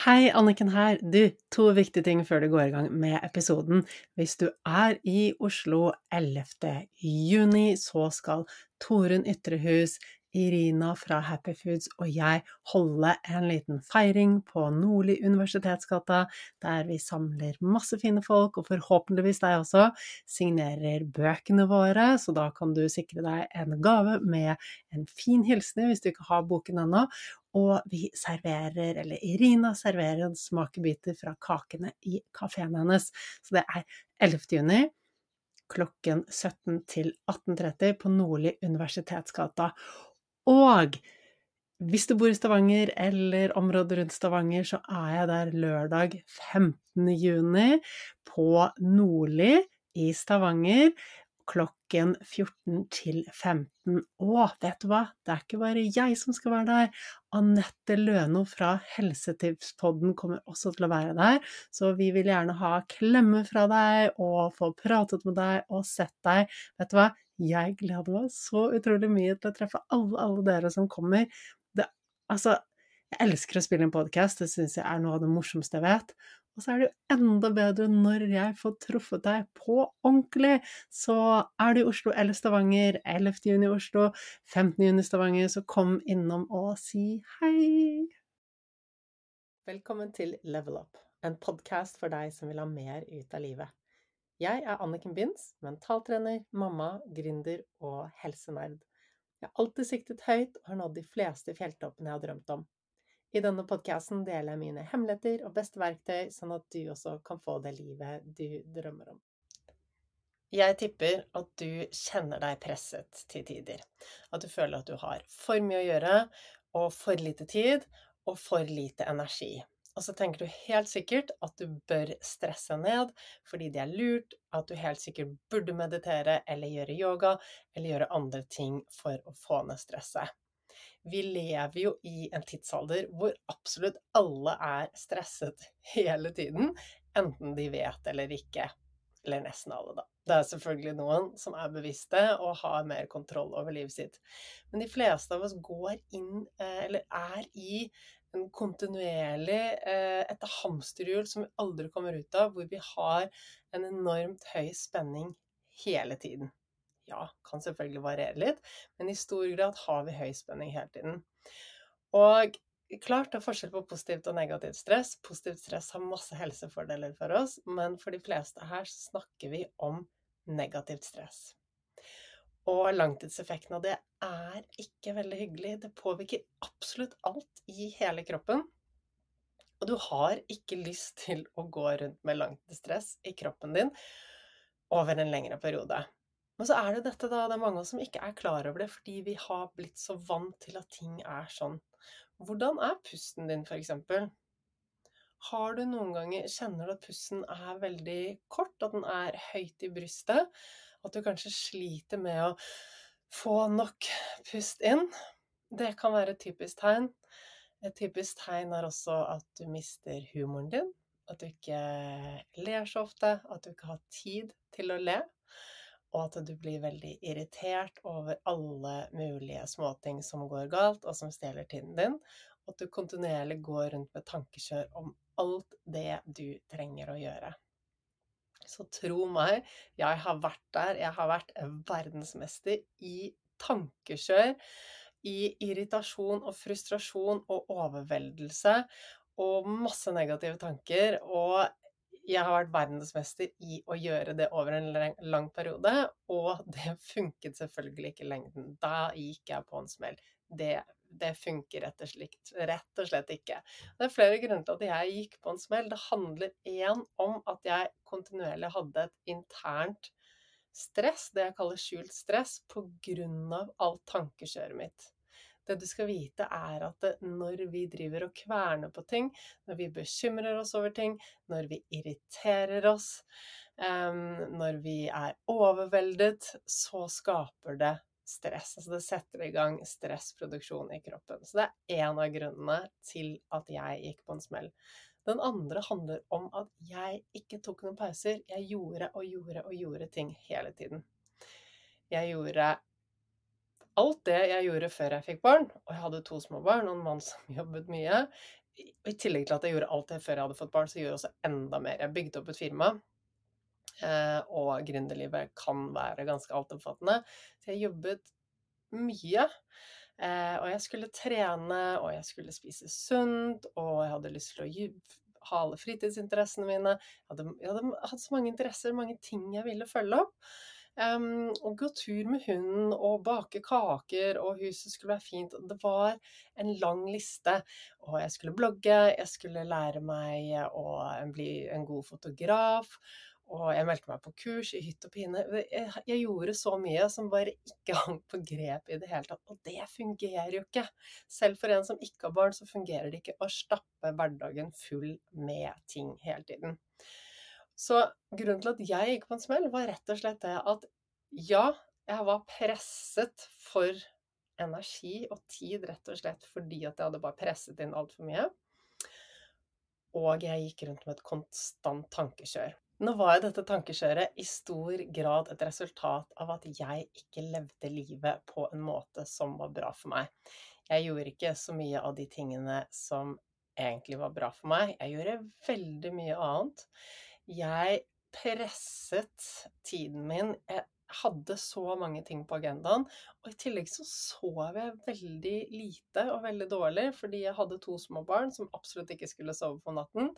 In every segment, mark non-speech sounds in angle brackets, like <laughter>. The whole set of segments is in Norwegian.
Hei, Anniken her. Du, to viktige ting før du går i gang med episoden. Hvis du er i Oslo 11. juni, så skal Torunn Ytrehus, Irina fra Happy Foods og jeg holde en liten feiring på Nordli universitetsgata, der vi samler masse fine folk, og forhåpentligvis deg også, signerer bøkene våre, så da kan du sikre deg en gave med en fin hilsen hvis du ikke har boken ennå, og vi serverer, eller Irina serverer en smakebiter fra kakene i kafeen hennes. Så det er 11. juni klokken 17 til 18.30 på Nordli universitetsgata. Og hvis du bor i Stavanger eller området rundt Stavanger, så er jeg der lørdag 15. juni på Nordli i Stavanger klokken 14 til 15. Og vet du hva, det er ikke bare jeg som skal være der. Anette Løno fra Helsetipspodden kommer også til å være der, så vi vil gjerne ha klemme fra deg og få pratet med deg og sett deg. Vet du hva, jeg gleder meg så utrolig mye til å treffe alle, alle dere som kommer. Det, altså, jeg elsker å spille en podkast, det syns jeg er noe av det morsomste jeg vet. Og så er det jo enda bedre når jeg får truffet deg på ordentlig. Så er du i Oslo eller Stavanger, 11. juni Oslo, 15. juni Stavanger, så kom innom og si hei! Velkommen til Level Up, en podkast for deg som vil ha mer ut av livet. Jeg er Anniken Binds, mentaltrener, mamma, gründer og helsenerd. Jeg har alltid siktet høyt og har nådd de fleste fjelltoppene jeg har drømt om. I denne podkasten deler jeg mine hemmeligheter og beste verktøy, sånn at du også kan få det livet du drømmer om. Jeg tipper at du kjenner deg presset til tider. At du føler at du har for mye å gjøre, og for lite tid, og for lite energi. Og så tenker du helt sikkert at du bør stresse ned fordi det er lurt, at du helt sikkert burde meditere eller gjøre yoga eller gjøre andre ting for å få ned stresset vi lever jo i en tidsalder hvor absolutt alle er stresset <laughs> hele tiden, enten de vet eller ikke. Eller nesten alle, da. Det er selvfølgelig noen som er bevisste og har mer kontroll over livet sitt. Men de fleste av oss går inn, eh, eller er i en kontinuerlig eh, et hamsterhjul som vi aldri kommer ut av, hvor vi har en enormt høy spenning hele tiden ja, kan selvfølgelig variere litt, men i stor grad har vi høy spenning hele tiden. Og klart det er forskjell på positivt og negativt stress. Positivt stress har masse helsefordeler for oss, men for de fleste her snakker vi om negativt stress. Og langtidseffekten av det er ikke veldig hyggelig. Det påvirker absolutt alt i hele kroppen. Og du har ikke lyst til å gå rundt med langtidsstress i kroppen din over en lengre periode. Men så er det dette, da. Det er mange som ikke er klar over det, fordi vi har blitt så vant til at ting er sånn. Hvordan er pusten din, f.eks.? Har du noen ganger Kjenner du at pusten er veldig kort, at den er høyt i brystet? At du kanskje sliter med å få nok pust inn? Det kan være et typisk tegn. Et typisk tegn er også at du mister humoren din. At du ikke ler så ofte. At du ikke har tid til å le og at du blir veldig irritert over alle mulige småting som går galt, og som stjeler tiden din. Og at du kontinuerlig går rundt med tankekjør om alt det du trenger å gjøre. Så tro meg, jeg har vært der. Jeg har vært verdensmester i tankekjør, i irritasjon og frustrasjon og overveldelse og masse negative tanker. Og jeg har vært verdensmester i å gjøre det over en lang periode, og <laughs> det funket selvfølgelig ikke i lengden. Da gikk jeg på en smell. Det, det funker rett og, slett, rett og, slett, ikke. Det er flere grunner til at jeg gikk på en smell. Det handler én om at jeg kontinuerlig hadde et internt stress, det jeg kaller skjult stress, av alt tankekjøret mitt. Det du skal vite, er at når vi driver og kverner på ting, når vi bekymrer oss over ting, når vi irriterer oss, når vi er overveldet, så skaper det stress. Altså det setter i gang stressproduksjon i kroppen. Så det er en av grunnene til at jeg gikk på en smell. Den andre handler om at jeg ikke tok noen pauser. Jeg gjorde og gjorde og gjorde ting hele tiden. Jeg gjorde alt det jeg gjorde før jeg fikk barn, og jeg hadde to små barn og en mann som <laughs> jobbet mye, i tillegg til at jeg gjorde alt det før jeg hadde fått barn, så gjorde jeg også enda mer. Jeg bygde opp et firma. Eh, og gründerlivet kan være ganske altomfattende. Så jeg jobbet mye. Eh, og jeg skulle trene, og jeg skulle spise sunt, og jeg hadde lyst til å ha alle fritidsinteressene mine. Jeg hadde, jeg hadde hatt så mange interesser, mange ting jeg ville følge opp. Um, og gå tur med hunden og bake kaker, og huset skulle være fint. Det var en lang liste. Og jeg skulle blogge, jeg skulle lære meg å bli en god fotograf. Og jeg meldte meg på kurs i hytt og pine. Jeg, jeg, gjorde så mye som bare ikke <laughs> hang på grep i det hele tatt. Og det fungerer jo ikke. Selv for en som ikke har barn, så fungerer det ikke å stappe hverdagen full med ting hele tiden. Så grunnen til at jeg gikk på en smell, var rett og slett det at ja, jeg var presset for energi og tid, rett og slett fordi at jeg hadde bare presset inn altfor mye. Og jeg gikk rundt med et konstant tankekjør. Nå var jo dette tankekjøret i stor grad et resultat av at jeg ikke levde livet på en måte som var bra for meg. Jeg gjorde ikke så mye av de tingene som egentlig var bra for meg. Jeg gjorde veldig mye annet. Jeg presset tiden min. Jeg hadde så mange ting på agendaen. Og i tillegg så sov jeg veldig lite og veldig dårlig, fordi jeg hadde to små barn som absolutt ikke skulle sove på natten,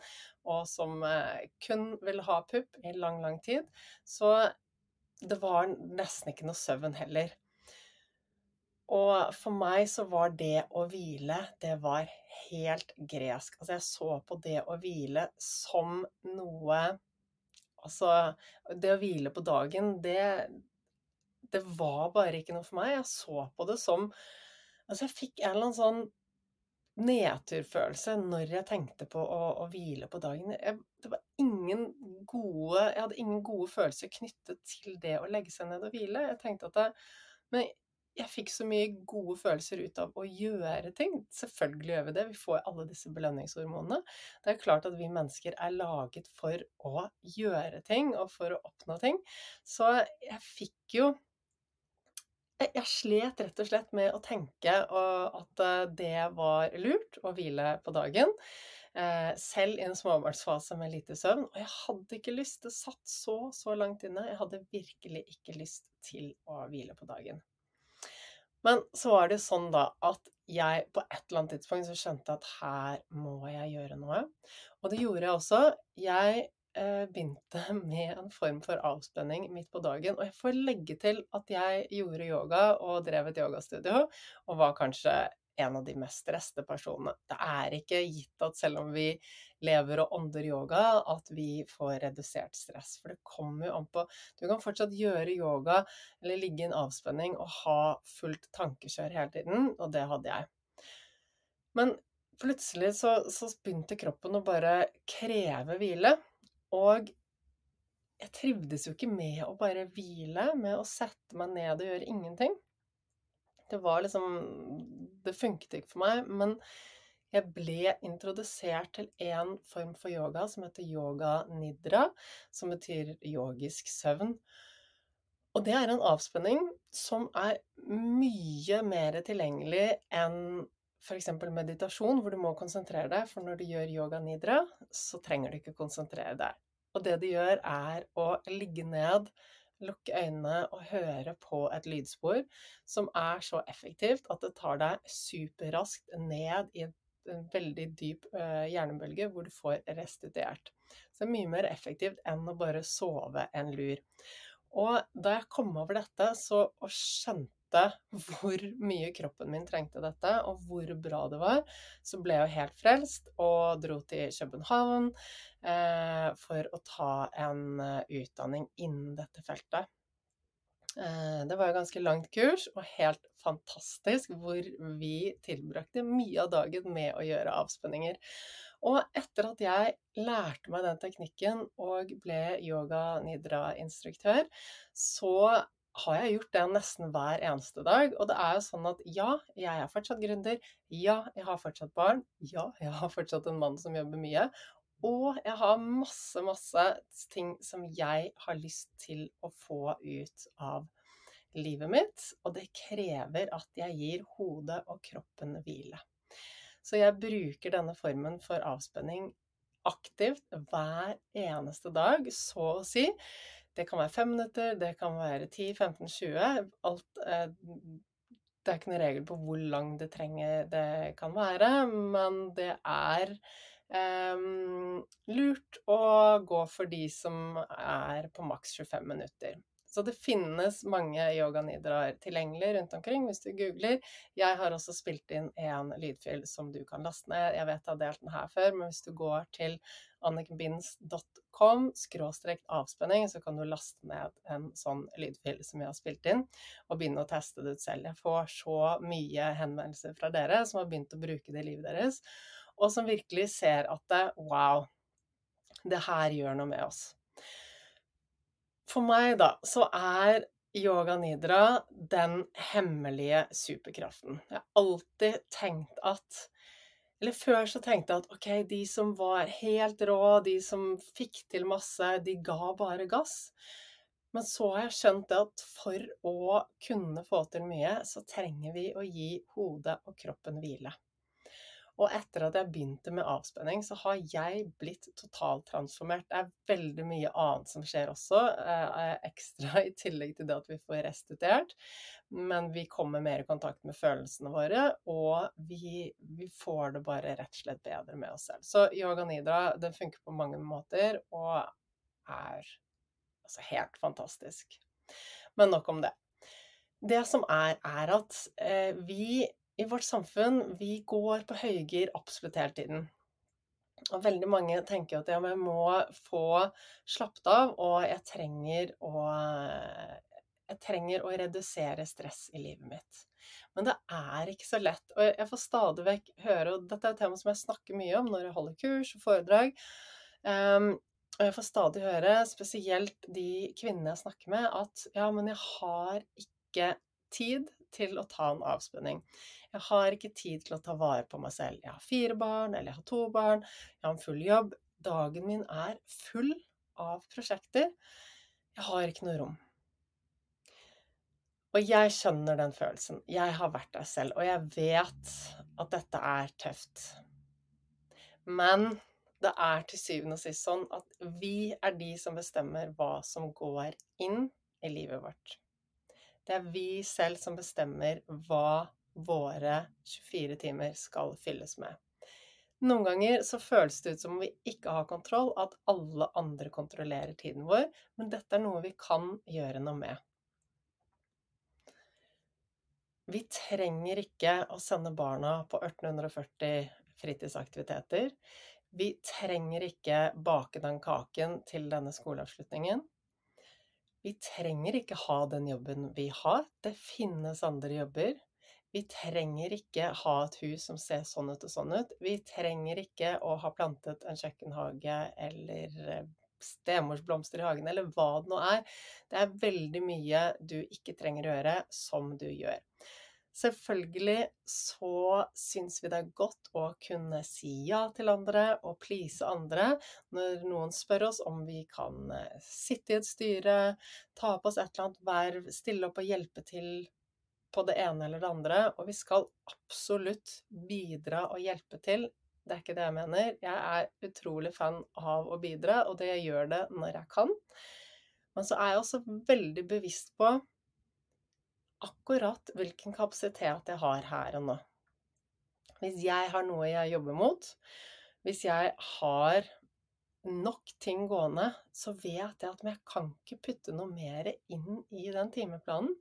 og som eh, kun ville ha pupp i lang, lang tid. Så det var nesten ikke noe søvn heller. Og for meg så var det å hvile, det var helt gresk. Altså jeg så på det å hvile som noe Altså, det å hvile på dagen, det, det var bare ikke noe for meg. Jeg så på det som Altså, jeg fikk en eller annen sånn nedturfølelse når jeg tenkte på å, å hvile på dagen. Jeg, det var ingen gode Jeg hadde ingen gode følelser knyttet til det å legge seg ned og hvile. Jeg tenkte at det, Men jeg fikk så mye gode følelser ut av å gjøre ting. Selvfølgelig gjør vi det. Vi får alle disse belønningshormonene. Det er klart at vi mennesker er laget for å gjøre ting og for å oppnå ting. Så jeg fikk jo jeg slet rett og slett med å tenke at eh, det var lurt å hvile på dagen. Eh, selv i en småbarnsfase med lite søvn. Og jeg hadde ikke lyst. Det satt så, så langt inne. Jeg hadde virkelig ikke lyst til å hvile på dagen. Men så var det sånn da at jeg på et eller annet tidspunkt så skjønte at her må jeg gjøre noe. Og det gjorde jeg også. Jeg eh, begynte <laughs> med en form for avspenning midt på dagen. Og jeg får legge til at jeg gjorde yoga og drev et yogastudio, og var kanskje en av de mest stressede personene. Det er ikke gitt at selv om vi lever og ånder yoga, at vi får redusert stress. For det kommer jo an på Du kan fortsatt gjøre yoga eller ligge i en avspenning og ha fullt tankekjør hele tiden, og det hadde jeg. Men plutselig så, så begynte kroppen å bare kreve hvile. Og jeg trivdes jo ikke med å bare hvile, med å sette meg ned og gjøre ingenting. Det var liksom Det funket ikke for meg. Men jeg ble introdusert til en form for yoga som heter yoga nidra, som betyr yogisk søvn. Og det er en avspenning som er mye mer tilgjengelig enn f.eks. meditasjon, hvor du må konsentrere deg. For når du gjør yoga nidra, så trenger du ikke konsentrere deg. Og det du gjør, er å ligge ned lukke øynene og høre på et lydspor som er så effektivt at det tar deg superraskt ned i en veldig dyp uh, hjernebølge hvor du får restituert. Så det er mye mer effektivt enn å bare sove en lur. Og da jeg kom over dette så, og skjønte hvor mye kroppen min trengte dette, og hvor bra det var, så ble jeg helt frelst og dro til København eh, for å ta en uh, utdanning innen dette feltet. Eh, det var jo ganske langt kurs, og helt fantastisk, hvor vi tilbrakte mye av dagen med å gjøre avspenninger. Og etter at jeg lærte meg den teknikken og ble yoga nidra-instruktør, så har jeg gjort det nesten hver eneste dag. Og det er jo sånn at ja, jeg er fortsatt gründer. Ja, jeg har fortsatt barn. Ja, jeg har fortsatt en mann som jobber mye. Og jeg har masse, masse ting som jeg har lyst til å få ut av livet mitt. Og det krever at jeg gir hodet og kroppen hvile. Så jeg bruker denne formen for avspenning aktivt hver eneste dag, så å si. Det kan være fem minutter, det kan være 10, 15, 20. Alt eh, Det er ikke noen regel på hvor lang det trenger det kan være, men det er lurt å gå for de som er på maks 25 minutter. Så det finnes mange yoganidraer tilgjengelig rundt omkring hvis du googler. Jeg har også spilt inn en lydfil som du kan laste ned. Jeg vet jeg har delt den her før, men hvis du går til annikenbinds.com avspenning, så kan du laste ned en sånn lydfil som jeg har spilt inn, og begynne å teste det ut selv. Jeg får så mye henvendelser fra dere som har begynt å bruke det i livet deres, og som virkelig ser at det, wow, det her gjør noe med oss. For meg, da, så er yoga nidra den hemmelige superkraften. Jeg har alltid tenkt at Eller før så tenkte jeg at ok, de som var helt rå, de som fikk til masse, de ga bare gass. Men så har jeg skjønt at for å kunne få til mye, så trenger vi å gi hodet og kroppen hvile. Og etter at jeg begynte med avspenning, så har jeg blitt totaltransformert. Det er veldig mye annet som skjer også, eh, ekstra <laughs> i tillegg til det at vi får restituert. Men vi kommer mer i kontakt med følelsene våre, og vi, vi får det bare rett og slett bedre med oss selv. Så yoga nidra den funker på mange måter, og er altså helt fantastisk. Men nok om det. Det som er, er at eh, vi i vårt samfunn, vi går på høygir absolutt hele tiden. Og veldig mange tenker at ja, jeg må få slappet av, og jeg trenger å jeg trenger å redusere stress i livet mitt. Men det er ikke så lett. Og jeg får stadig vekk høre, og dette er et tema som jeg snakker mye om når jeg holder kurs og foredrag, um, og jeg får stadig høre, spesielt de kvinnene jeg snakker med, at ja, men jeg har ikke tid til å ta en avspenning. Jeg har ikke tid til å ta vare på meg selv. Jeg har fire barn, eller jeg har to barn, jeg har en full jobb. Dagen min er full av prosjekter. Jeg har ikke noe rom. Og jeg skjønner den følelsen. Jeg har vært der selv, og jeg vet at dette er tøft. Men det er til syvende og sist sånn at vi er de som bestemmer hva som går inn i livet vårt. Det er vi selv som bestemmer hva våre 24 timer skal fylles med. Noen ganger så føles det ut som om vi ikke har kontroll, at alle andre kontrollerer tiden vår, men dette er noe vi kan gjøre noe med. Vi trenger ikke å sende barna på 1840 fritidsaktiviteter. Vi trenger ikke bake den kaken til denne skoleavslutningen. Vi trenger ikke ha den jobben vi har. Det finnes andre jobber. Vi trenger ikke ha et hus som ser sånn ut og sånn ut. Vi trenger ikke å ha plantet en kjøkkenhage eller eh, stemorsblomster i hagen, eller hva det nå er. Det er veldig mye du ikke trenger å gjøre, som du gjør. Selvfølgelig så syns vi det er godt å kunne si ja til andre og please andre når noen spør oss om vi kan eh, sitte i et styre, ta på oss et eller annet verv, stille opp og hjelpe til på det ene eller det andre. Og vi skal absolutt bidra og hjelpe til. Det er ikke det jeg mener. Jeg er utrolig fan av å bidra, og det gjør det når jeg kan. Men så er jeg også veldig bevisst på akkurat hvilken kapasitet jeg har her og nå. Hvis jeg har noe jeg jobber mot, hvis jeg har nok ting gående, så vet jeg at jeg kan ikke putte noe mer inn i den timeplanen.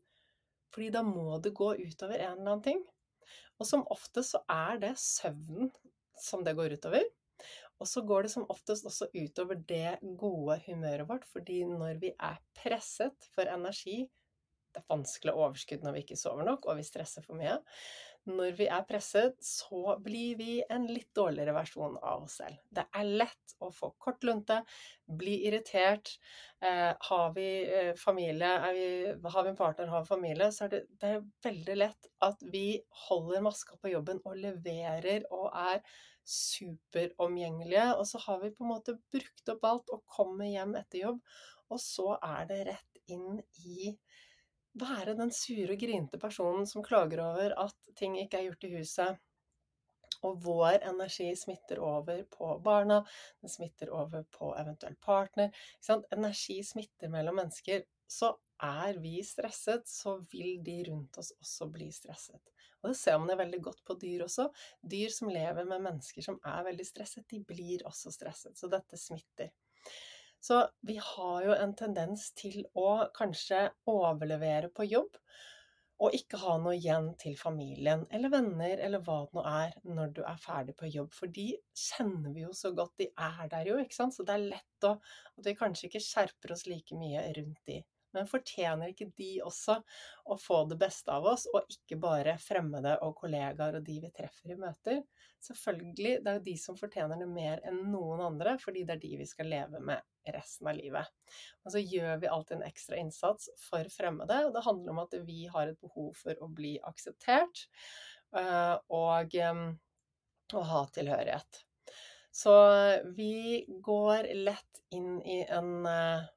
Fordi da må det gå utover en eller annen ting. Og som oftest så er det søvnen som det går utover. Og så går det som oftest også utover det gode humøret vårt, fordi når vi er presset for energi det er vanskelig å overskudd når vi ikke sover nok og vi stresser for mye. Når vi er presset, så blir vi en litt dårligere versjon av oss selv. Det er lett å få kort lunte, bli irritert. Eh, har vi eh, familie, vi, har vi en partner, har vi familie, så er det, det er veldig lett at vi holder maska på jobben og leverer og er superomgjengelige. Og så har vi på en måte brukt opp alt og kommer hjem etter jobb, og så er det rett inn i være den sure og grinte personen som klager over at ting ikke er gjort i huset, Og vår energi smitter over på barna, den smitter over på eventuell partner. Energi smitter mellom mennesker. Så er vi stresset, så vil de rundt oss også bli stresset. Og det ser man jo veldig godt på dyr også. Dyr som lever med mennesker som er veldig stresset, de blir også stresset. Så dette smitter. Så vi har jo en tendens til å kanskje overlevere på jobb og ikke ha noe igjen til familien eller venner eller hva det nå er, når du er ferdig på jobb. For de kjenner vi jo så godt, de er der jo, ikke sant. Så det er lett å, at vi kanskje ikke skjerper oss like mye rundt de. Men fortjener ikke de også å få det beste av oss, og ikke bare fremmede og kollegaer og de vi treffer i møter? Selvfølgelig, det er jo de som fortjener det mer enn noen andre, fordi det er de vi skal leve med resten av livet. Og så gjør vi alltid en ekstra innsats for fremmede, og det handler om at vi har et behov for å bli akseptert eh, og å ha tilhørighet. Så vi går lett inn i en eh,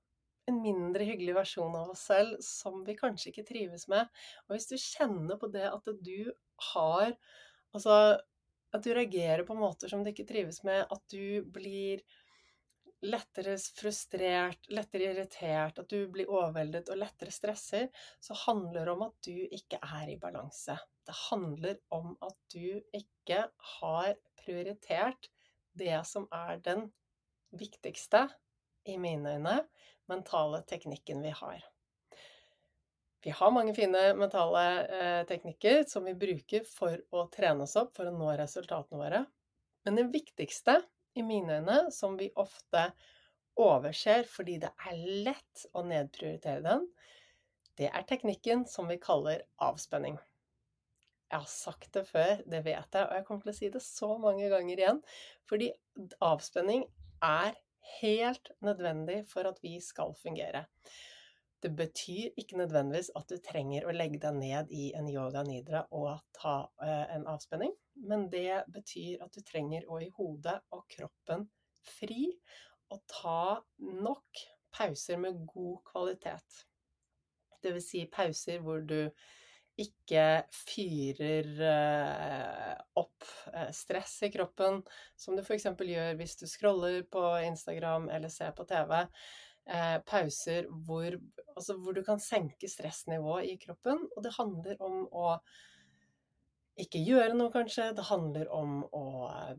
en mindre hyggelig versjon av oss selv som vi kanskje ikke trives med. Og hvis du kjenner på det at du har Altså at du reagerer på måter som du ikke trives med, at du blir lettere frustrert, lettere irritert, at du blir overveldet og lettere stresser, så handler det om at du ikke er i balanse. Det handler om at du ikke har prioritert det som er den viktigste, i mine øyne, mentale teknikken vi har. Vi har mange fine mentale eh, teknikker som vi bruker for å trene oss opp for å nå resultatene våre. Men det viktigste, i mine øyne, som vi ofte overser fordi det er lett å nedprioritere den, det er teknikken som vi kaller avspenning. Jeg har sagt det før, det vet jeg, og jeg kommer til å si det så mange ganger igjen. Fordi avspenning er helt nødvendig for at vi skal fungere. Det betyr ikke nødvendigvis at du trenger å legge deg ned i en yoga nidra og ta eh, en avspenning, men det betyr at du trenger å i hodet og kroppen fri og ta nok pauser med god kvalitet. Det vil si pauser hvor du ikke fyrer eh, opp eh, stress i kroppen, som du f.eks. gjør hvis du scroller på Instagram eller ser på TV. Eh, pauser hvor, altså hvor, du kan senke stressnivået i kroppen. Og det handler om å ikke gjøre noe, kanskje. Det handler om å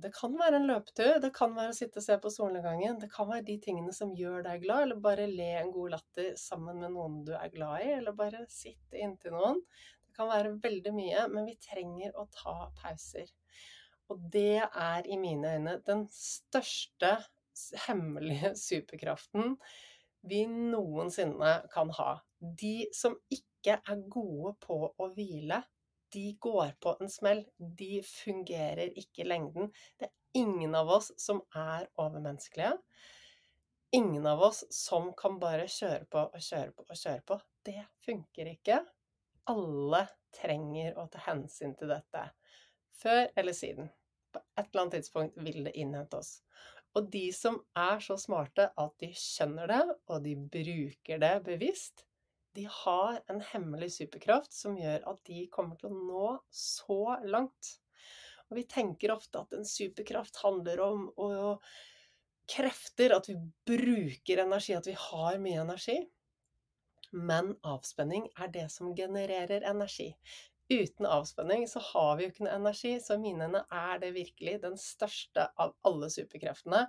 Det kan være en løpetur, det kan være å sitte og se på solnedgangen. Det kan være de tingene som gjør deg glad, eller bare le en god latter sammen med noen du er glad i, eller bare sitte inntil noen Det kan være veldig mye, men vi trenger å ta pauser. Og det er i mine øyne den største hemmelige <laughs> superkraften vi noensinne kan ha. De som ikke er gode på å hvile, de går på en smell. De fungerer ikke i lengden. Det er ingen av oss som er overmenneskelige. Ingen av oss som kan bare kjøre på og kjøre på og kjøre på. Det funker ikke alle trenger å ta hensyn til dette. Før eller siden. På et eller annet tidspunkt vil det innhente oss. Og de som er så smarte at de skjønner det, og de bruker det bevisst, de har en hemmelig superkraft som gjør at de kommer til å nå så langt. Og vi tenker ofte at en superkraft handler om å krefter, at vi bruker energi, at vi har mye energi. Men avspenning er det som genererer energi. Uten avspenning så har vi jo ikke noe energi, så minene er det virkelig den største av alle superkreftene.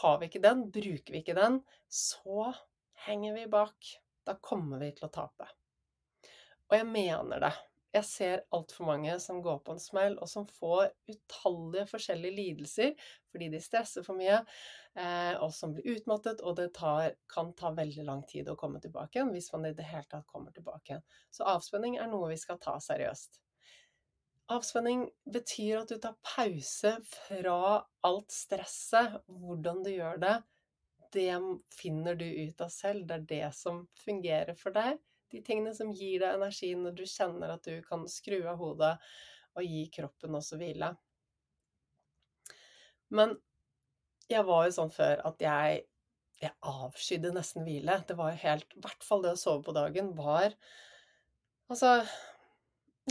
Har vi ikke den, bruker vi ikke den, så henger vi bak. Da kommer vi til å tape. Og jeg mener det. Jeg ser altfor mange som går på en smell, og som får utallige forskjellige lidelser fordi de stresser for mye, eh, og som blir utmattet, og det tar, kan ta veldig lang tid å komme tilbake igjen hvis man i det hele tatt kommer tilbake igjen. Så avspenning er noe vi skal ta seriøst. Avspenning betyr at du tar pause fra alt stresset. Hvordan du gjør det, det finner du ut av selv. Det er det som fungerer for deg de tingene som gir deg energi når du kjenner at du kan skru av hodet og gi kroppen også hvile. Men jeg var jo sånn før at jeg, jeg avskydde nesten hvile. Det var jo helt I hvert fall det å sove på dagen var Altså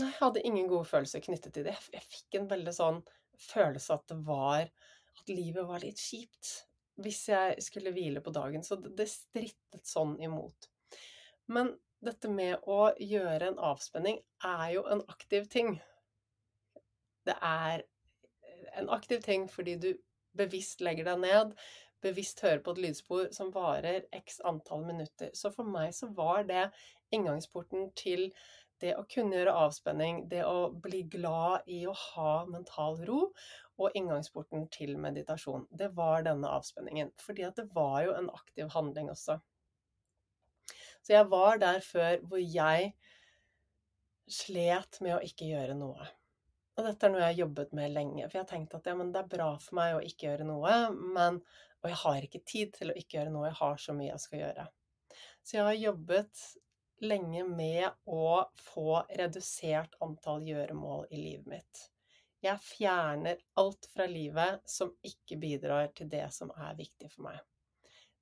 jeg hadde ingen gode følelser knyttet til det. Jeg fikk en veldig sånn følelse at det var At livet var litt kjipt hvis jeg skulle hvile på dagen. Så det strittet sånn imot. Men dette med å gjøre en avspenning er jo en aktiv ting. Det er en aktiv ting fordi du bevisst legger deg ned, bevisst hører på et lydspor som varer x antall minutter. Så for meg så var det inngangsporten til det å kunne gjøre avspenning, det å bli glad i å ha mental ro, og inngangsporten til meditasjon. Det var denne avspenningen. Fordi at det var jo en aktiv handling også. Så jeg var der før hvor jeg slet med å ikke gjøre noe. Og dette er noe jeg har jobbet med lenge. For jeg har tenkt at ja, det er bra for meg å ikke gjøre noe, men, og jeg har ikke tid til å ikke gjøre noe. Jeg har så mye jeg skal gjøre. Så jeg har jobbet lenge med å få redusert antall gjøremål i livet mitt. Jeg fjerner alt fra livet som ikke bidrar til det som er viktig for meg.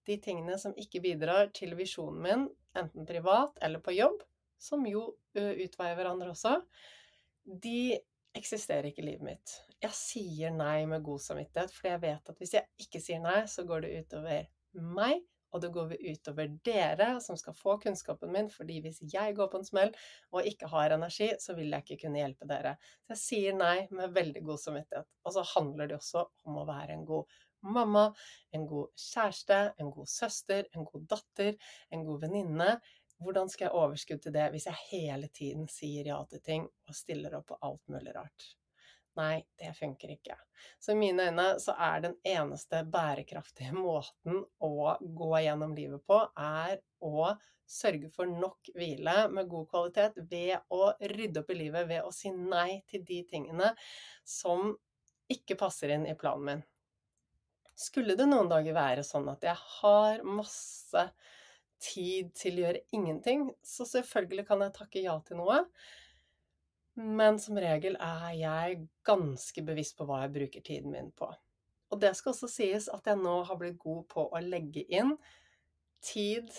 De tingene som ikke bidrar til visjonen min, enten privat eller på jobb, som jo utveier hverandre også, de eksisterer ikke i livet mitt. Jeg sier nei med god samvittighet, for jeg vet at hvis jeg ikke sier nei, så går det utover meg og det går utover dere som skal få kunnskapen min, fordi hvis jeg går på en smell og ikke har energi, så vil jeg ikke kunne hjelpe dere. Så jeg sier nei med veldig god samvittighet. Og så handler det også om å være en god mamma, en god kjæreste, en god søster, en god datter, en god venninne. Hvordan skal jeg overskudd til det hvis jeg hele tiden sier ja til ting og stiller opp på alt mulig rart? Nei, det funker ikke. Så i mine øyne så er den eneste bærekraftige <laughs> måten å gå gjennom livet på, er å sørge for nok hvile med god kvalitet ved å rydde opp i livet, ved å si nei til de tingene som ikke passer inn i planen min. Skulle det noen dager være sånn at jeg har masse tid til å gjøre ingenting, så selvfølgelig kan jeg takke ja til noe. Men som regel er jeg ganske bevisst på hva jeg bruker tiden min på. Og det skal også sies at jeg nå har blitt god på å legge inn tid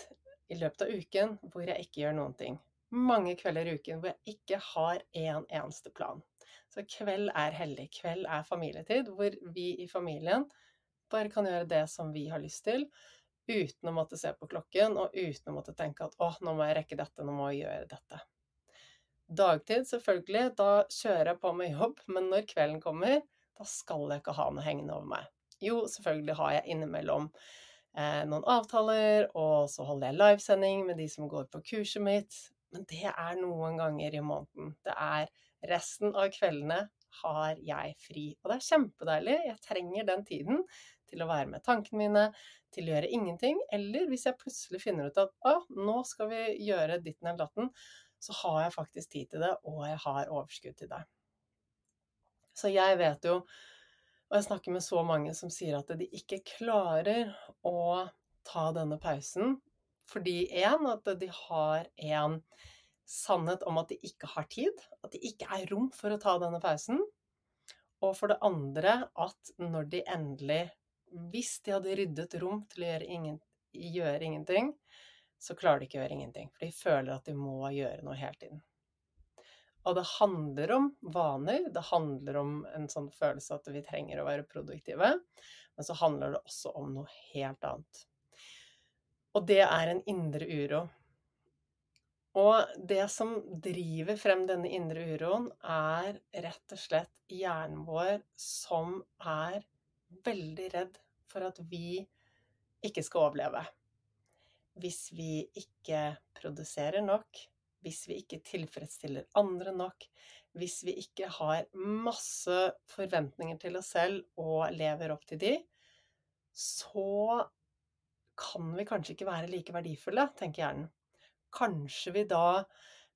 i løpet av uken hvor jeg ikke gjør noen ting. Mange kvelder i uken hvor jeg ikke har en eneste plan. Så kveld er hellig. Kveld er familietid, hvor vi i familien bare kan gjøre det som vi har lyst til, uten å måtte se på klokken og uten å måtte tenke at å, nå må jeg rekke dette, nå må jeg gjøre dette. Dagtid, selvfølgelig, da kjører jeg på med jobb, men når kvelden kommer, da skal jeg ikke ha noe hengende over meg. Jo, selvfølgelig har jeg innimellom eh, noen avtaler, og så holder jeg livesending med de som går på kurset mitt, men det er noen ganger i måneden. Det er resten av kveldene har jeg fri. Og det er kjempedeilig. Jeg trenger den tiden til å være med tankene mine, til å gjøre ingenting. Eller hvis jeg plutselig finner ut at å, nå skal vi gjøre ditten eller datten, så har jeg faktisk tid til det, og jeg har overskudd til det. Så jeg vet jo, og jeg snakker med så mange som sier at de ikke klarer å ta denne pausen fordi én, at de har en sannhet om at de ikke har tid, at det ikke er rom for å ta denne pausen. Og for det andre at når de endelig, hvis de hadde ryddet rom til å gjøre, ingen, gjøre ingenting, så klarer de ikke å gjøre ingenting. For de føler at de må gjøre noe hele tiden. Og det handler om vaner, det handler om en sånn følelse at vi trenger å være produktive. Men så handler det også om noe helt annet. Og det er en indre uro. Og det som driver frem denne indre uroen, er rett og slett hjernen vår som er veldig redd for at vi ikke skal overleve hvis vi ikke produserer nok, hvis vi ikke tilfredsstiller andre nok, hvis vi ikke har masse forventninger til oss selv og lever opp til de, så kan vi kanskje ikke være like verdifulle, tenker hjernen. Kanskje vi da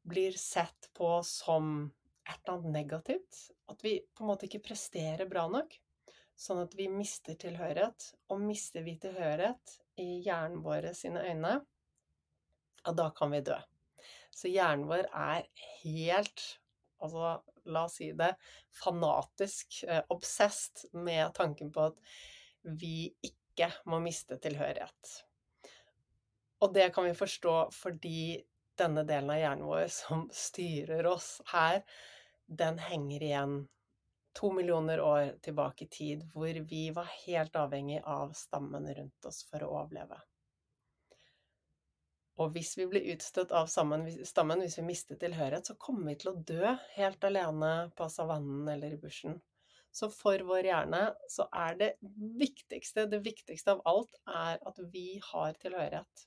blir sett på som et eller annet negativt. At vi på en måte ikke presterer bra nok. Sånn at vi mister tilhørighet. Og mister vi tilhørighet, i hjernen vår sine øyne, og da kan vi dø. Så hjernen vår er helt Altså, la oss si det fanatisk eh, obsessed med tanken på at vi ikke må miste tilhørighet. Og det kan vi forstå fordi denne delen av hjernen vår som styrer oss her, den henger igjen to millioner år tilbake i tid, hvor vi var helt avhengig av stammen rundt oss for å overleve. Og hvis vi blir utstøtt av stammen, hvis vi mister tilhørighet, så kommer vi til å dø helt alene på savannen eller i bushen. Så for vår hjerne så er det viktigste, det viktigste av alt, er at vi har tilhørighet.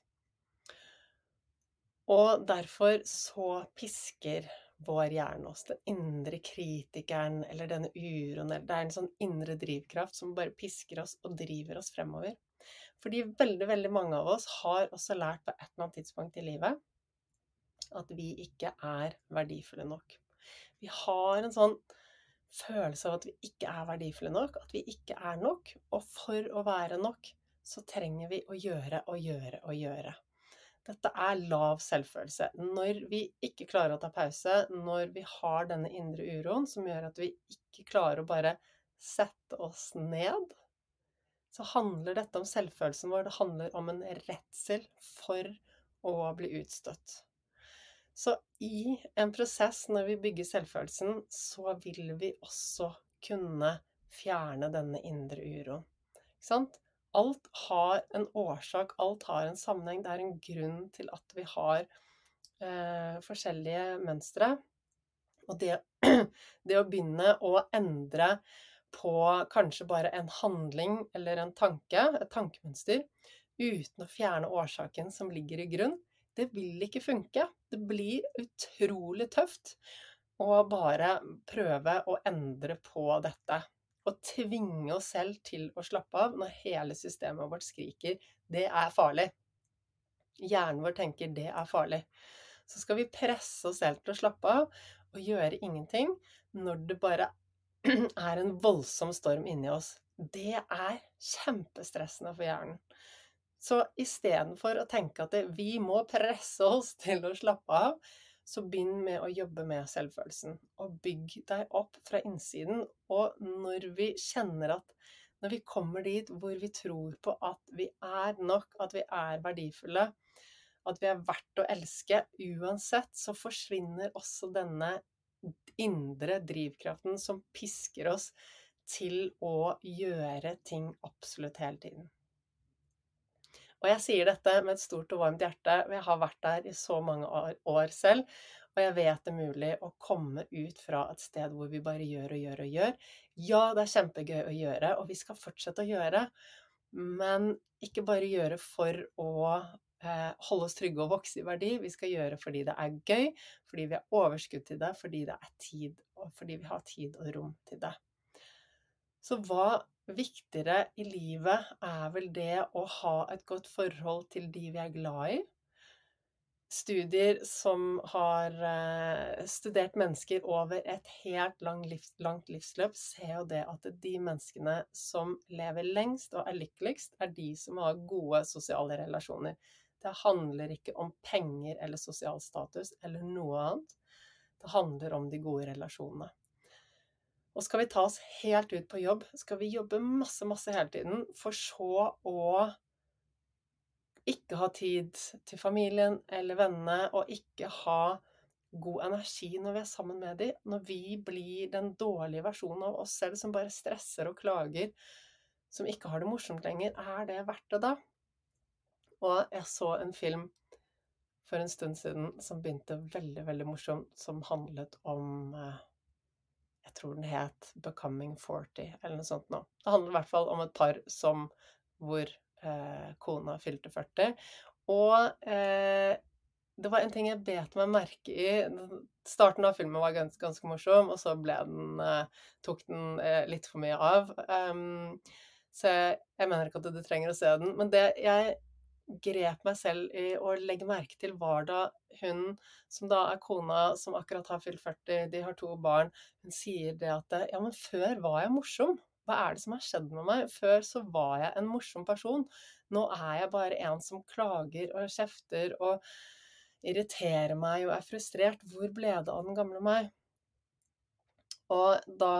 Og derfor så pisker vår hjerne oss, den indre kritikeren eller denne uroen Det er en sånn indre drivkraft som bare pisker oss og driver oss fremover. Fordi veldig, veldig mange av oss har også lært på et eller annet tidspunkt i livet at vi ikke er verdifulle nok. Vi har en sånn følelse av at vi ikke er verdifulle nok, at vi ikke er nok. Og for å være nok, så trenger vi å gjøre og gjøre og gjøre. Dette er lav selvfølelse. Når vi ikke klarer å ta pause, når vi har denne indre uroen som gjør at vi ikke klarer å bare sette oss ned så handler dette om selvfølelsen vår. Det handler om en redsel for å bli utstøtt. Så i en prosess når vi bygger selvfølelsen, så vil vi også kunne fjerne denne indre uroen. Ikke sant? Alt har en årsak, alt har en sammenheng. Det er en grunn til at vi har eh, forskjellige mønstre. Og det, <clears throat> det å begynne å endre på kanskje bare en handling eller en tanke, et tankemønster, uten å fjerne årsaken som ligger i grunn, det vil ikke funke. Det blir utrolig tøft å bare prøve å endre på dette. Og tvinge oss selv til å slappe av når hele systemet vårt skriker 'det er farlig'. Hjernen vår tenker 'det er farlig'. Så skal vi presse oss selv til å slappe av og gjøre ingenting når det bare <clears throat> er en voldsom storm inni oss. Det er kjempestressende for hjernen. Så istedenfor å tenke at vi må presse oss til å slappe av, så begynn med å jobbe med selvfølelsen. Og bygg deg opp fra innsiden. Og når vi kjenner at Når vi kommer dit hvor vi tror på at vi er nok, at vi er verdifulle, at vi er verdt å elske uansett, så forsvinner også denne indre drivkraften som pisker oss til å gjøre ting absolutt hele tiden. Og jeg sier dette med et stort og varmt hjerte. og Jeg har vært der i så mange år selv, og jeg vet det er mulig å komme ut fra et sted hvor vi bare gjør og gjør og gjør. Ja, det er kjempegøy å gjøre, og vi skal fortsette å gjøre, men ikke bare gjøre for å Eh, holde oss trygge og vokse i verdi. Vi skal gjøre fordi det er gøy, fordi vi har overskudd til det, fordi det er tid, og fordi vi har tid og rom til det. Så hva viktigere i livet er vel det å ha et godt forhold til de vi er glad i? Studier som har eh, studert mennesker over et helt langt livsløp, ser jo det at de menneskene som lever lengst og er lykkeligst, er de som har gode sosiale relasjoner. Det handler ikke om penger eller sosial status eller noe annet. Det handler om de gode relasjonene. Og skal vi ta oss helt ut på jobb, skal vi jobbe masse, masse hele tiden, for så å ikke ha tid til familien eller vennene, og ikke ha god energi når vi er sammen med dem, når vi blir den dårlige versjonen av oss selv som bare stresser og klager, som ikke har det morsomt lenger, er det verdt det da? Og jeg så en film for en stund siden som begynte veldig, veldig morsomt, som handlet om eh, Jeg tror den het 'Becoming 40', eller noe sånt nå. Det handler i hvert fall om et par som hvor eh, kona fylte 40. Og eh, det var en ting jeg bet meg merke i. Starten av filmen var ganske, ganske morsom, og så den, eh, tok den eh, litt for mye av. Um, så jeg, jeg, mener ikke at du trenger å se den. Men det jeg grep meg selv i å legge merke til, var da hun, som da er kona som akkurat har fylt 40, de har to barn, hun sier det at Ja, men før var jeg morsom. Hva er det som har skjedd med meg? Før så var jeg en morsom person. Nå er jeg bare en som klager og kjefter og irriterer meg og er frustrert. Hvor ble det av den gamle meg? Og da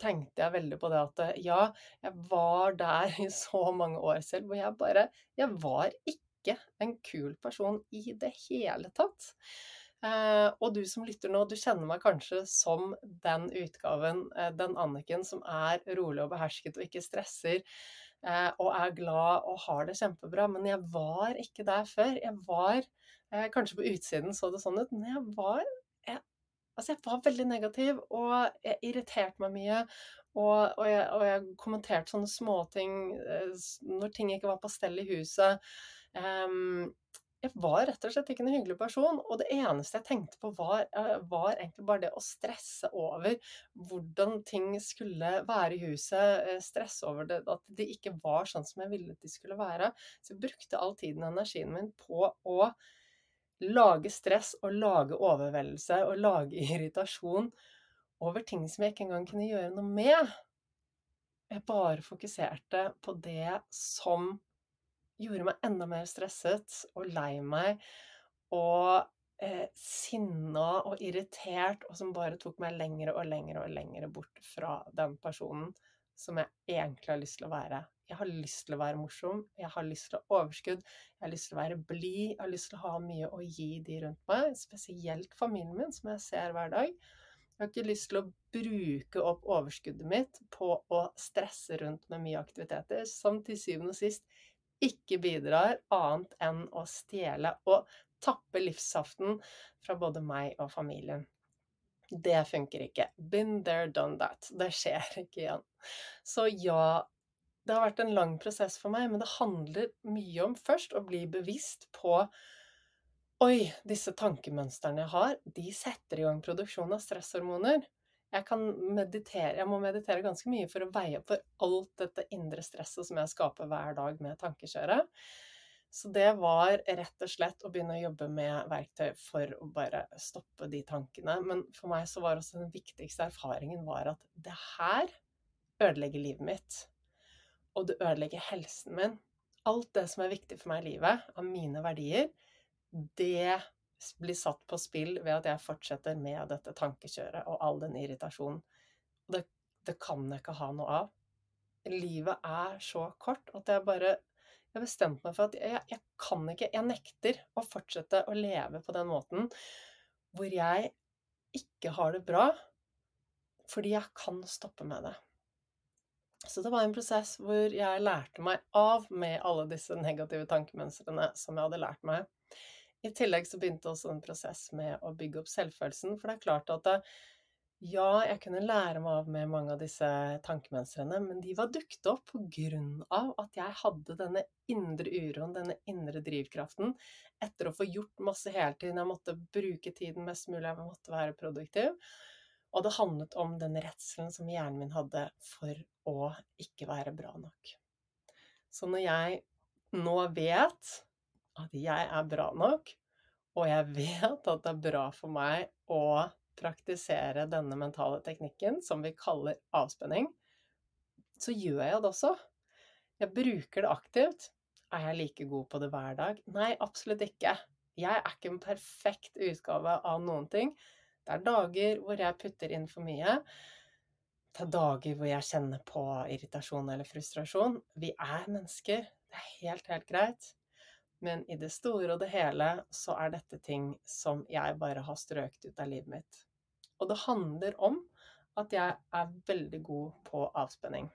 tenkte jeg veldig på det at ja, jeg var der i så mange år selv hvor jeg bare Jeg var ikke en kul person i det hele tatt. Eh, og du som lytter nå, du kjenner meg kanskje som den utgaven, eh, den Anniken som er rolig og behersket og ikke stresser. Eh, og er glad og har det kjempebra. Men jeg var ikke der før. Jeg var eh, Kanskje på utsiden så det sånn ut, men jeg var jeg, Altså, jeg var veldig negativ, og jeg irriterte meg mye. Og, og, jeg, og jeg, kommenterte sånne småting eh, når ting ikke var på stell i huset. Um, jeg var rett og slett ikke en hyggelig person, og det eneste jeg tenkte på, var, eh, var, egentlig bare det å stresse over hvordan ting skulle være i huset. Eh, stresse over det, at de ikke var sånn som jeg ville at de skulle være. Så jeg brukte all tiden og energien min på å lage stress og lage overveldelse og lage <laughs> irritasjon over ting som jeg ikke engang kunne gjøre noe med. Jeg bare fokuserte på det som gjorde meg enda mer stresset og lei meg og eh, sinna og irritert, og som bare tok meg lengre og lengre og lengre bort fra den personen som jeg egentlig har lyst til å være. Jeg har lyst til å være morsom, jeg har lyst til å ha overskudd, jeg har lyst til å være blid, jeg har lyst til å ha mye å gi de rundt meg, spesielt familien min, som jeg ser hver dag. Jeg har ikke lyst til å bruke opp overskuddet mitt på å stresse rundt med mye aktiviteter, som til syvende og sist ikke bidrar annet enn å stjele og tappe livssaften fra både meg og familien. Det funker ikke. Been there, done that. Det skjer ikke igjen. Så ja, det har vært en lang prosess for meg, men det handler mye om først å bli bevisst på Oi, disse tankemønstrene jeg har, de setter i gang produksjon av stresshormoner jeg kan meditere Jeg må meditere ganske mye for å veie opp for alt dette indre stresset som jeg skaper hver dag med tankekjøret. Så det var rett og slett å begynne å jobbe med verktøy for å bare stoppe de tankene. Men for meg så var også den viktigste erfaringen var at det her ødelegger livet mitt. Og det ødelegger helsen min. Alt det som er viktig for meg i livet, av mine verdier, det blir satt på spill ved at jeg fortsetter med dette tankekjøret og all den irritasjonen. Det, det kan jeg ikke ha noe av. Livet er så kort at jeg bare Jeg bestemte meg for at jeg, jeg kan ikke Jeg nekter å fortsette å leve på den måten hvor jeg ikke har det bra fordi jeg kan stoppe med det. Så det var en prosess hvor jeg lærte meg av med alle disse negative tankemønstrene som jeg hadde lært meg. I tillegg så begynte også en prosess med å bygge opp selvfølelsen. For det er klart at det, ja, jeg kunne lære meg av med mange av disse tankemønstrene, men de var dukket opp av at jeg hadde denne indre uroen, denne indre drivkraften, etter å få gjort masse hele tiden. Jeg måtte bruke tiden mest mulig, jeg måtte være produktiv. Og det handlet om den redselen som hjernen min hadde for å ikke være bra nok. Så når jeg nå vet at jeg er bra nok, og jeg vet at det er bra for meg å praktisere denne mentale teknikken, som vi kaller avspenning, så gjør jeg det også. Jeg bruker det aktivt. Er jeg like god på det hver dag? Nei, absolutt ikke. Jeg er ikke en perfekt utgave av noen ting. Det er dager hvor jeg putter inn for mye. Det er dager hvor jeg kjenner på irritasjon eller frustrasjon. Vi er mennesker. Det er helt, helt greit. Men i det store og det hele så er dette ting som jeg bare har strøket ut av livet mitt. Og det handler om at jeg er veldig god på avspenning.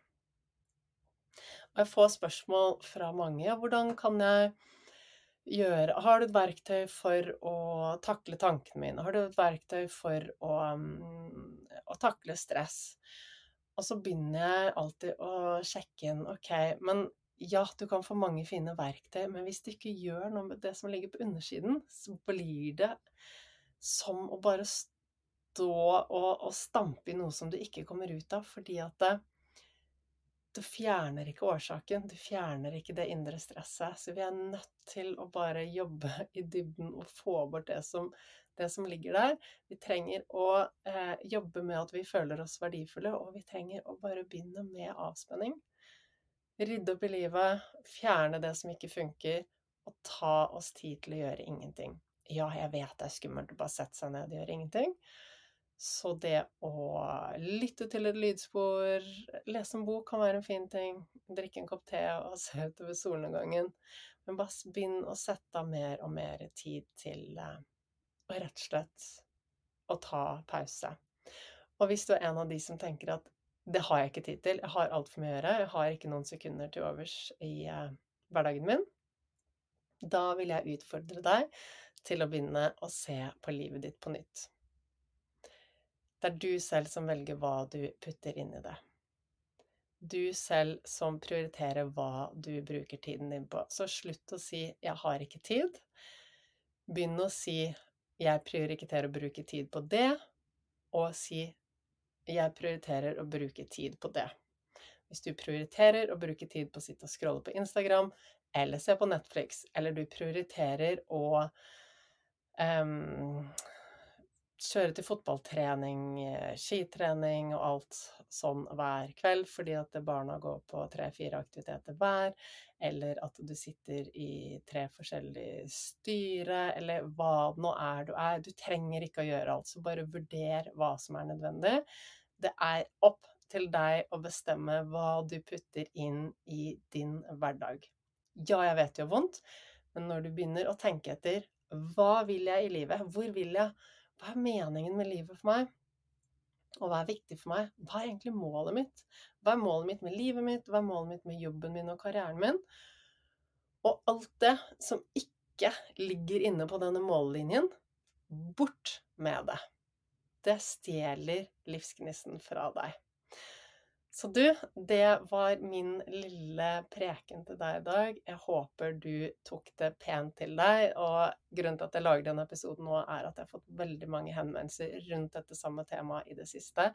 Og jeg får spørsmål fra mange. Hvordan kan jeg gjøre Har du et verktøy for å takle tankene mine? Har du et verktøy for å, um, å takle stress? Og så begynner jeg alltid å sjekke inn OK, men ja, du kan få mange fine verktøy, men hvis du ikke gjør noe med det som ligger på undersiden, så blir det som å bare stå og, og stampe i noe som du ikke kommer ut av, fordi at det, du fjerner ikke årsaken, du fjerner ikke det indre stresset. Så vi er nødt til å bare jobbe <laughs> i dybden og få bort det som, det som ligger der. Vi trenger å eh, jobbe med at vi føler oss verdifulle, og vi trenger å bare begynne med avspenning. Rydde opp i livet, fjerne det som ikke funker, og ta oss tid til å gjøre ingenting. Ja, jeg vet det er skummelt å bare sette seg ned og gjøre ingenting, Så det å lytte til et lydspor, lese en bok kan være en fin ting, drikke en kopp te og <laughs> se utover solnedgangen. Men bare begynn å sette av mer og mer tid til eh, å rett og slett å ta pause. Og hvis du er en av de som tenker at det har jeg ikke tid til, jeg har altfor mye å gjøre, jeg har ikke noen sekunder til overs i eh, hverdagen min, da vil jeg utfordre deg til å begynne å se på livet ditt på nytt. Det er du selv som velger hva du putter inn i det. Du selv som prioriterer hva du bruker tiden din på. Så slutt å si 'jeg har ikke tid'. Begynn å si 'jeg prioriterer å bruke tid på det', og si 'jeg prioriterer å bruke tid på det'. Hvis du prioriterer å bruke tid på å sitte og scrolle på Instagram, eller se på Netflix, eller du prioriterer å um, kjøre til fotballtrening, eh, skitrening og alt sånn hver kveld fordi at barna går på tre-fire aktiviteter hver, eller at du sitter i tre forskjellige styre, eller hva det nå er du er. Du trenger ikke å gjøre alt, så bare vurder hva som er nødvendig. Det er opp til deg å bestemme hva du putter inn i din hverdag. Ja, jeg vet det gjør vondt, men når du begynner å tenke etter hva vil jeg i livet, hvor vil jeg, hva er meningen med livet for meg? Og hva er viktig for meg? Hva er egentlig målet mitt? Hva er målet mitt med livet mitt? Hva er målet mitt med jobben min og karrieren min? Og alt det som ikke ligger inne på denne mållinjen, bort med det. Det stjeler livsgnisten fra deg. Så du, det var min lille preken til deg i dag. Jeg håper du tok det pent til deg. Og grunnen til at jeg lager denne episoden nå, er at jeg har fått veldig mange henvendelser rundt dette samme temaet i det siste.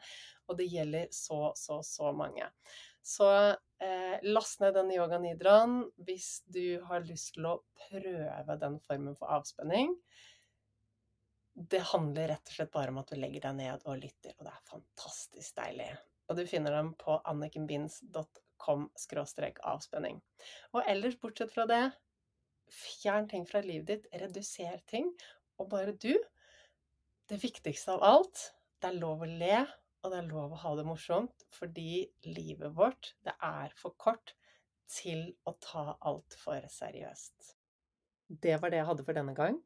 Og det gjelder så, så, så mange. Så eh, last ned denne yoga nidraen hvis du har lyst til å prøve den formen for avspenning. Det handler rett og slett bare om at du legger deg ned og lytter, og det er fantastisk deilig og du finner dem på annikenbinds.com avspenning. Og ellers, bortsett fra det, fjern ting fra livet ditt, reduser ting, og bare du. Det viktigste av alt, det er lov å le, og det er lov å ha det morsomt, fordi livet vårt, det er for kort til å ta alt for seriøst. Det var det jeg hadde for denne gang.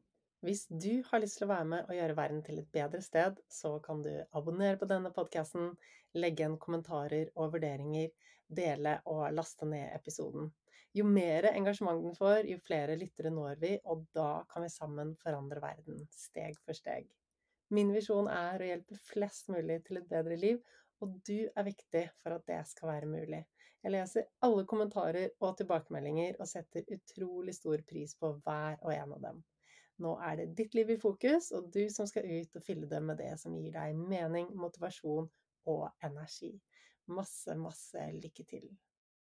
Hvis du har lyst til å være med og gjøre verden til et bedre sted, så kan du abonnere på denne podkasten, legge igjen kommentarer og vurderinger, dele og laste ned episoden. Jo mer engasjement den får, jo flere lyttere når vi, og da kan vi sammen forandre verden, steg for steg. Min visjon er å hjelpe flest mulig til et bedre liv, og du er viktig for at det skal være mulig. Jeg leser alle kommentarer og tilbakemeldinger og setter utrolig stor pris på hver og en av dem. Nå er det ditt liv i fokus, og du som skal ut og fylle det med det som gir deg mening, motivasjon og energi. Masse, masse lykke til.